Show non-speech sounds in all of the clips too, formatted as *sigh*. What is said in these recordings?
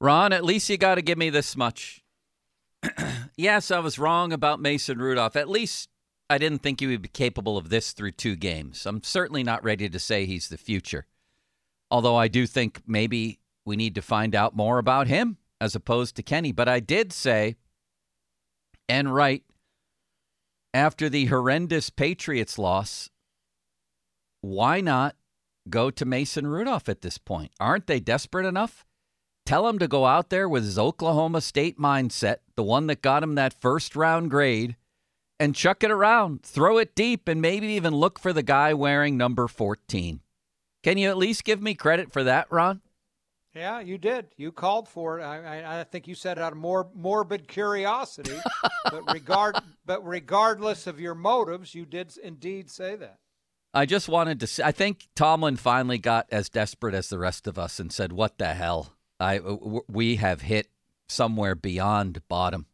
Ron, at least you got to give me this much. *clears throat* yes, I was wrong about Mason Rudolph. At least I didn't think he would be capable of this through two games. I'm certainly not ready to say he's the future. Although I do think maybe we need to find out more about him as opposed to Kenny. But I did say and write after the horrendous Patriots loss, why not go to Mason Rudolph at this point? Aren't they desperate enough? Tell him to go out there with his Oklahoma State mindset, the one that got him that first round grade, and chuck it around, throw it deep, and maybe even look for the guy wearing number 14. Can you at least give me credit for that, Ron? Yeah, you did. You called for it. I, I, I think you said out of more morbid curiosity, *laughs* but regard, but regardless of your motives, you did indeed say that. I just wanted to. See, I think Tomlin finally got as desperate as the rest of us and said, "What the hell? I uh, we have hit somewhere beyond bottom.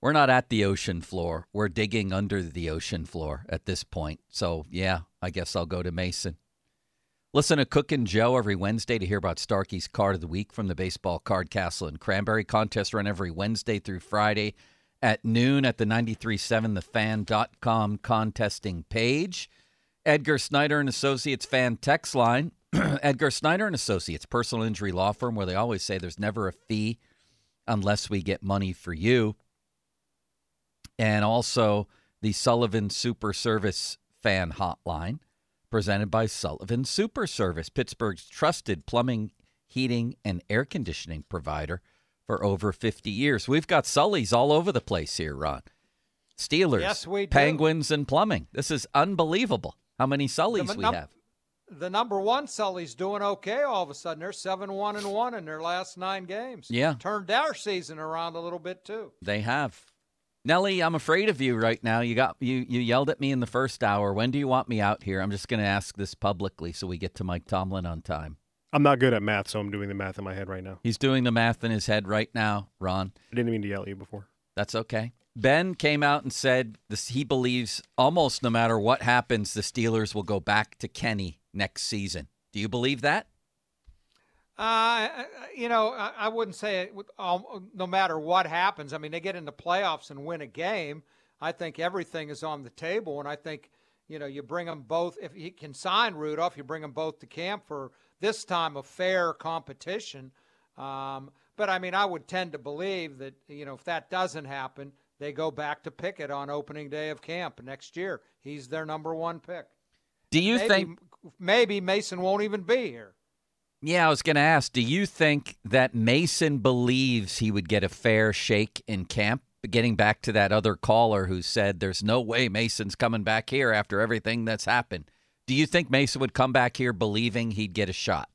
We're not at the ocean floor. We're digging under the ocean floor at this point. So yeah, I guess I'll go to Mason. Listen to Cook and Joe every Wednesday to hear about Starkey's card of the week from the Baseball Card Castle and Cranberry contest run every Wednesday through Friday at noon at the 937thefan.com contesting page. Edgar Snyder and Associates fan text line *clears throat* Edgar Snyder and Associates, personal injury law firm, where they always say there's never a fee unless we get money for you. And also the Sullivan Super Service fan hotline, presented by Sullivan Super Service, Pittsburgh's trusted plumbing, heating, and air conditioning provider for over 50 years. We've got Sullies all over the place here, Ron. Steelers, yes, we do. Penguins, and plumbing. This is unbelievable how many Sullys The we have. The number one Sully's doing okay all of a sudden. They're seven one and one in their last nine games. Yeah. Turned our season around a little bit too. They have. Nellie, I'm afraid of you right now. You got you you yelled at me in the first hour. When do you want me out here? I'm just going to ask this publicly so we get to Mike Tomlin on time. I'm not good at math, so I'm doing the math in my head right now. He's doing the math in his head right now, Ron. I didn't mean to yell at you before. That's okay. Ben came out and said this, he believes almost no matter what happens, the Steelers will go back to Kenny next season. Do you believe that? Uh, you know, I, wouldn't say it um, no matter what happens. I mean, they get into the playoffs and win a game. I think everything is on the table, and I think you know you bring them both. If you can sign Rudolph, you bring them both to camp for this time of fair competition. Um, but I mean, I would tend to believe that you know if that doesn't happen, they go back to Pickett on opening day of camp next year. He's their number one pick. Do you maybe, think maybe Mason won't even be here? Yeah, I was going to ask, do you think that Mason believes he would get a fair shake in camp? Getting back to that other caller who said there's no way Mason's coming back here after everything that's happened. Do you think Mason would come back here believing he'd get a shot?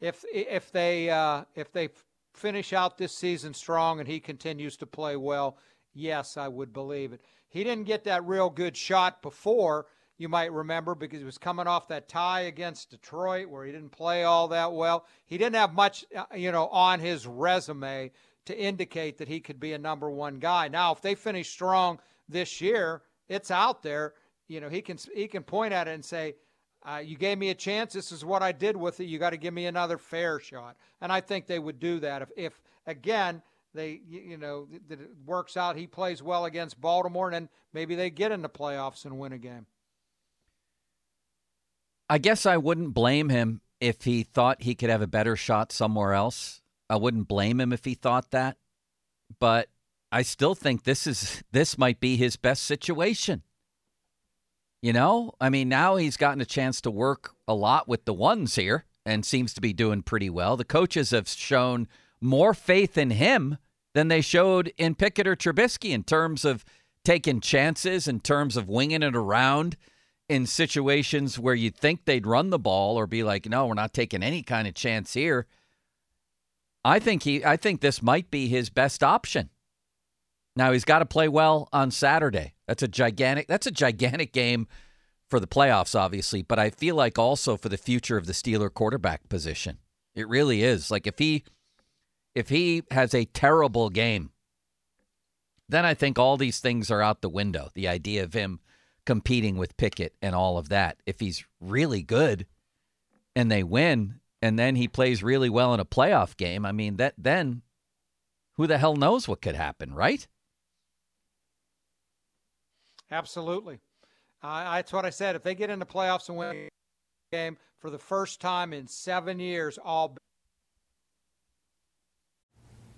If if they uh, if they finish out this season strong and he continues to play well, yes, I would believe it. He didn't get that real good shot before, you might remember, because he was coming off that tie against Detroit where he didn't play all that well. He didn't have much, uh, you know, on his resume to indicate that he could be a number one guy. Now, if they finish strong this year, it's out there. You know, he can he can point at it and say, uh, "You gave me a chance. This is what I did with it. You got to give me another fair shot." And I think they would do that if, if again they you know that it works out. He plays well against Baltimore, and then maybe they get in the playoffs and win a game. I guess I wouldn't blame him if he thought he could have a better shot somewhere else. I wouldn't blame him if he thought that. But I still think this is this might be his best situation. You know, I mean, now he's gotten a chance to work a lot with the ones here and seems to be doing pretty well. The coaches have shown more faith in him than they showed in Pickett or Trubisky in terms of taking chances, in terms of winging it around in situations where you'd think they'd run the ball or be like, no, we're not taking any kind of chance here. I think he I think this might be his best option. Now he's got to play well on Saturday. That's a gigantic that's a gigantic game for the playoffs obviously, but I feel like also for the future of the Steeler quarterback position. It really is. Like if he if he has a terrible game, then I think all these things are out the window. The idea of him competing with Pickett and all of that. If he's really good and they win, and then he plays really well in a playoff game, I mean that then who the hell knows what could happen, right? Absolutely. That's what I said. If they get into playoffs and win a game for the first time in seven years, all.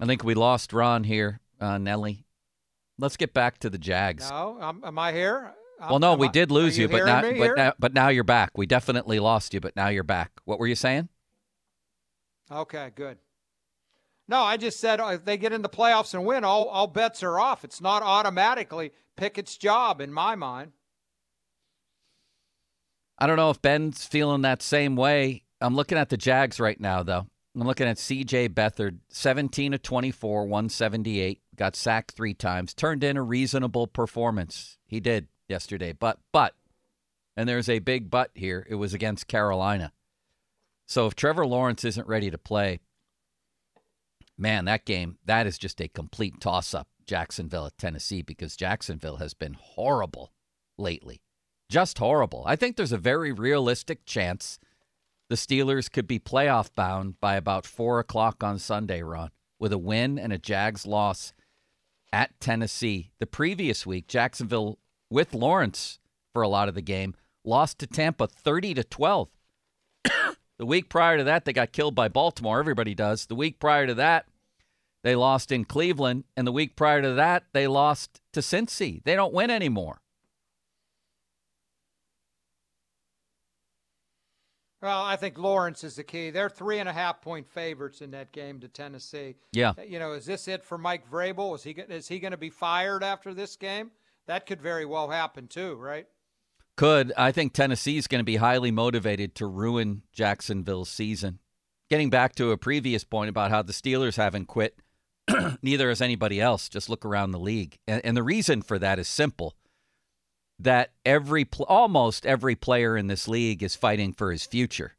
I think we lost Ron here, uh, Nelly. Let's get back to the Jags. No, um, am I here? Well, no, we I- did lose you, you but now, but here? now, but now you're back. We definitely lost you, but now you're back. What were you saying? Okay, good. No, I just said uh, if they get in the playoffs and win, all, all bets are off. It's not automatically Pickett's job in my mind. I don't know if Ben's feeling that same way. I'm looking at the Jags right now, though. I'm looking at C.J. Beathard, 17 of 24, 178, got sacked three times, turned in a reasonable performance. He did yesterday, but but, and there's a big but here. It was against Carolina. So if Trevor Lawrence isn't ready to play, man, that game that is just a complete toss-up. Jacksonville at Tennessee because Jacksonville has been horrible lately just horrible. I think there's a very realistic chance the Steelers could be playoff bound by about four o'clock on Sunday, Ron, with a win and a Jags loss at Tennessee. The previous week, Jacksonville with Lawrence for a lot of the game lost to Tampa 30 to 12. *coughs* the week prior to that, they got killed by Baltimore. Everybody does. The week prior to that, they lost in Cleveland, and the week prior to that, they lost to Cincy. They don't win anymore. Well, I think Lawrence is the key. They're three and a half point favorites in that game to Tennessee. Yeah. You know, is this it for Mike Vrabel? Is he is he going to be fired after this game? That could very well happen too, right? Could. I think Tennessee is going to be highly motivated to ruin Jacksonville's season. Getting back to a previous point about how the Steelers haven't quit, *clears throat* neither has anybody else. Just look around the league. And, and the reason for that is simple that every almost every player in this league is fighting for his future.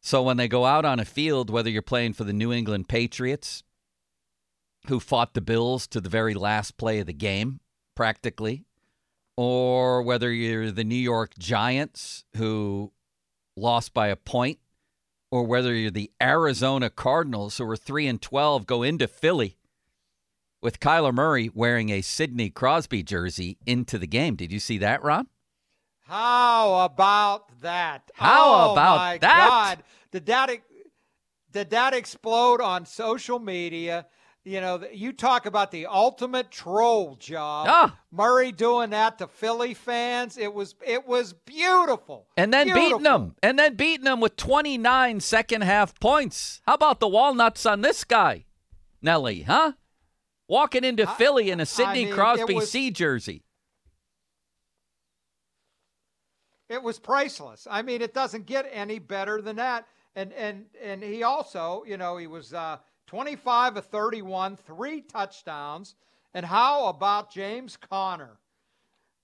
So when they go out on a field, whether you're playing for the New England Patriots, who fought the Bills to the very last play of the game, practically, or whether you're the New York Giants, who lost by a point, or whether you're the Arizona Cardinals, who were 3 and 12, go into Philly with Kyler Murray wearing a Sidney Crosby jersey into the game. Did you see that, Ron? How about that? How oh, about my that? God. Did that did that explode on social media? You know, you talk about the ultimate troll job. Ah. Murray doing that to Philly fans. It was it was beautiful. And then beating them. And then beating them with 29 second half points. How about the walnuts on this guy, Nelly, huh? Walking into Philly in a Sidney mean, Crosby was- C jersey. It was priceless. I mean, it doesn't get any better than that. And and and he also, you know, he was uh, 25 of 31, three touchdowns. And how about James Conner?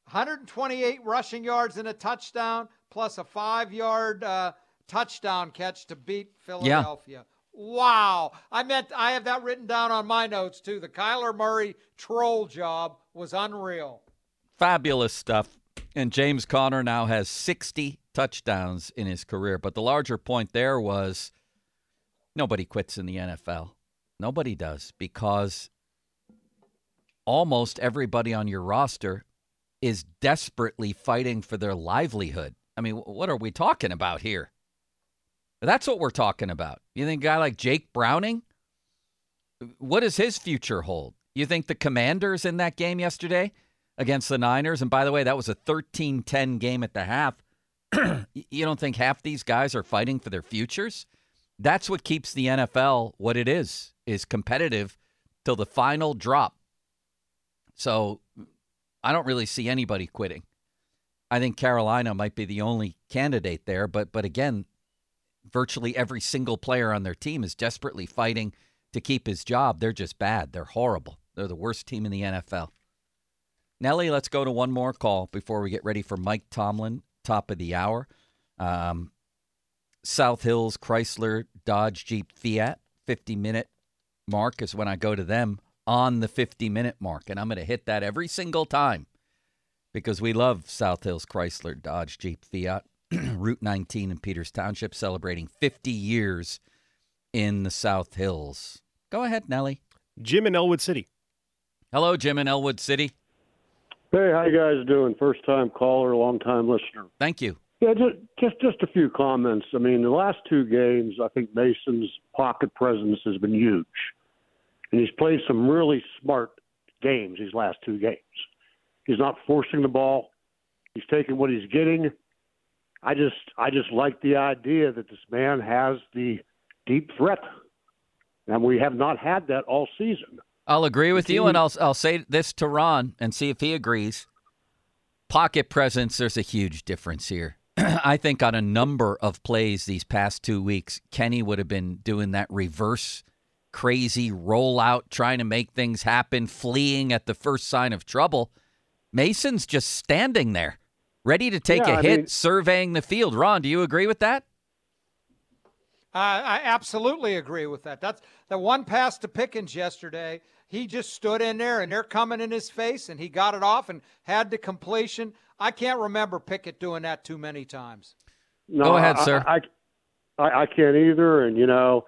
128 rushing yards and a touchdown, plus a five-yard uh, touchdown catch to beat Philadelphia. Wow! I meant I have that written down on my notes too. The Kyler Murray troll job was unreal. Fabulous stuff. And James Conner now has 60 touchdowns in his career. But the larger point there was nobody quits in the NFL. Nobody does because almost everybody on your roster is desperately fighting for their livelihood. I mean, what are we talking about here? That's what we're talking about. You think a guy like Jake Browning? What does his future hold? You think the Commanders in that game yesterday against the Niners, and by the way, that was a 13 10 game at the half. *clears throat* you don't think half these guys are fighting for their futures? That's what keeps the NFL what it is, is competitive till the final drop. So I don't really see anybody quitting. I think Carolina might be the only candidate there, but but again, virtually every single player on their team is desperately fighting to keep his job. They're just bad. They're horrible. They're the worst team in the NFL. Nellie, let's go to one more call before we get ready for Mike Tomlin, top of the hour. Um, South Hills Chrysler Dodge Jeep Fiat 50 minute mark is when I go to them on the 50 minute mark. And I'm going to hit that every single time because we love South Hills Chrysler Dodge Jeep Fiat. *clears throat* Route 19 in Peters Township celebrating 50 years in the South Hills. Go ahead, Nellie. Jim in Ellwood City. Hello, Jim in Ellwood City. Hey, how you guys doing? First time caller, long time listener. Thank you. Yeah, just, just just a few comments. I mean, the last two games, I think Mason's pocket presence has been huge, and he's played some really smart games these last two games. He's not forcing the ball. He's taking what he's getting. I just I just like the idea that this man has the deep threat, and we have not had that all season. I'll agree with you, and I'll I'll say this to Ron and see if he agrees. Pocket presence, there's a huge difference here. *clears throat* I think on a number of plays these past two weeks, Kenny would have been doing that reverse crazy rollout, trying to make things happen, fleeing at the first sign of trouble. Mason's just standing there, ready to take Yeah, a I hit, mean- surveying the field. Ron, do you agree with that? I, I absolutely agree with that. That's the one pass to Pickens yesterday. He just stood in there, and they're coming in his face, and he got it off and had the completion. I can't remember Pickett doing that too many times. No, Go ahead, I- sir. I, I, I can't either. And, you know,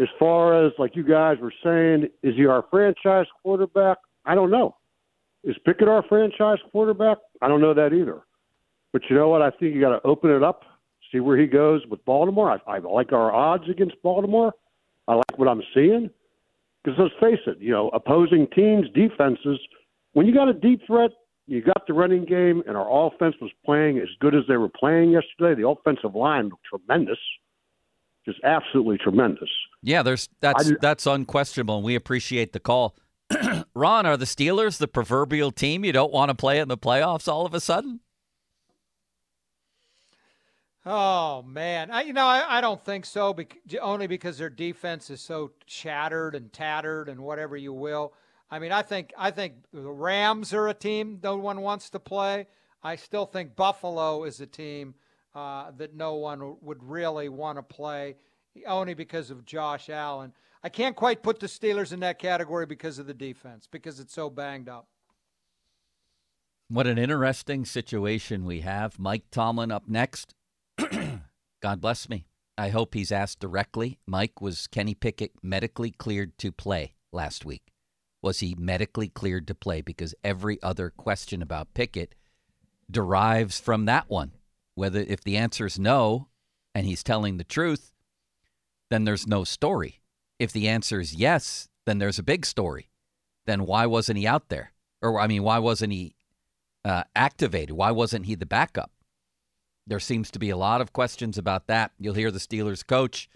as far as like you guys were saying, is he our franchise quarterback? I don't know. Is Pickett our franchise quarterback? I don't know that either. But you know what? I think you got to open it up, see where he goes with Baltimore. I, I like our odds against Baltimore. I like what I'm seeing. Because let's face it, you know, opposing teams' defenses, when you got a deep threat, you got the running game, and our offense was playing as good as they were playing yesterday. The offensive line looked tremendous, just absolutely tremendous. Yeah, there's that's I- that's unquestionable, and we appreciate the call. *clears throat* Ron, are the Steelers the proverbial team you don't want to play in the playoffs all of a sudden? Oh man, I, you know I, I don't think so. Only because their defense is so shattered and tattered and whatever you will. I mean, I think I think the Rams are a team no one wants to play. I still think Buffalo is a team uh, that no one would really want to play, only because of Josh Allen. I can't quite put the Steelers in that category because of the defense, because it's so banged up. What an interesting situation we have. Mike Tomlin up next. God bless me. I hope he's asked directly. Mike, was Kenny Pickett medically cleared to play last week? Was he medically cleared to play? Because every other question about Pickett derives from that one. Whether if the answer is no and he's telling the truth, then there's no story. If the answer is yes, then there's a big story. Then why wasn't he out there? Or I mean, why wasn't he uh, activated? Why wasn't he the backup? There seems to be a lot of questions about that. You'll hear the Steelers coach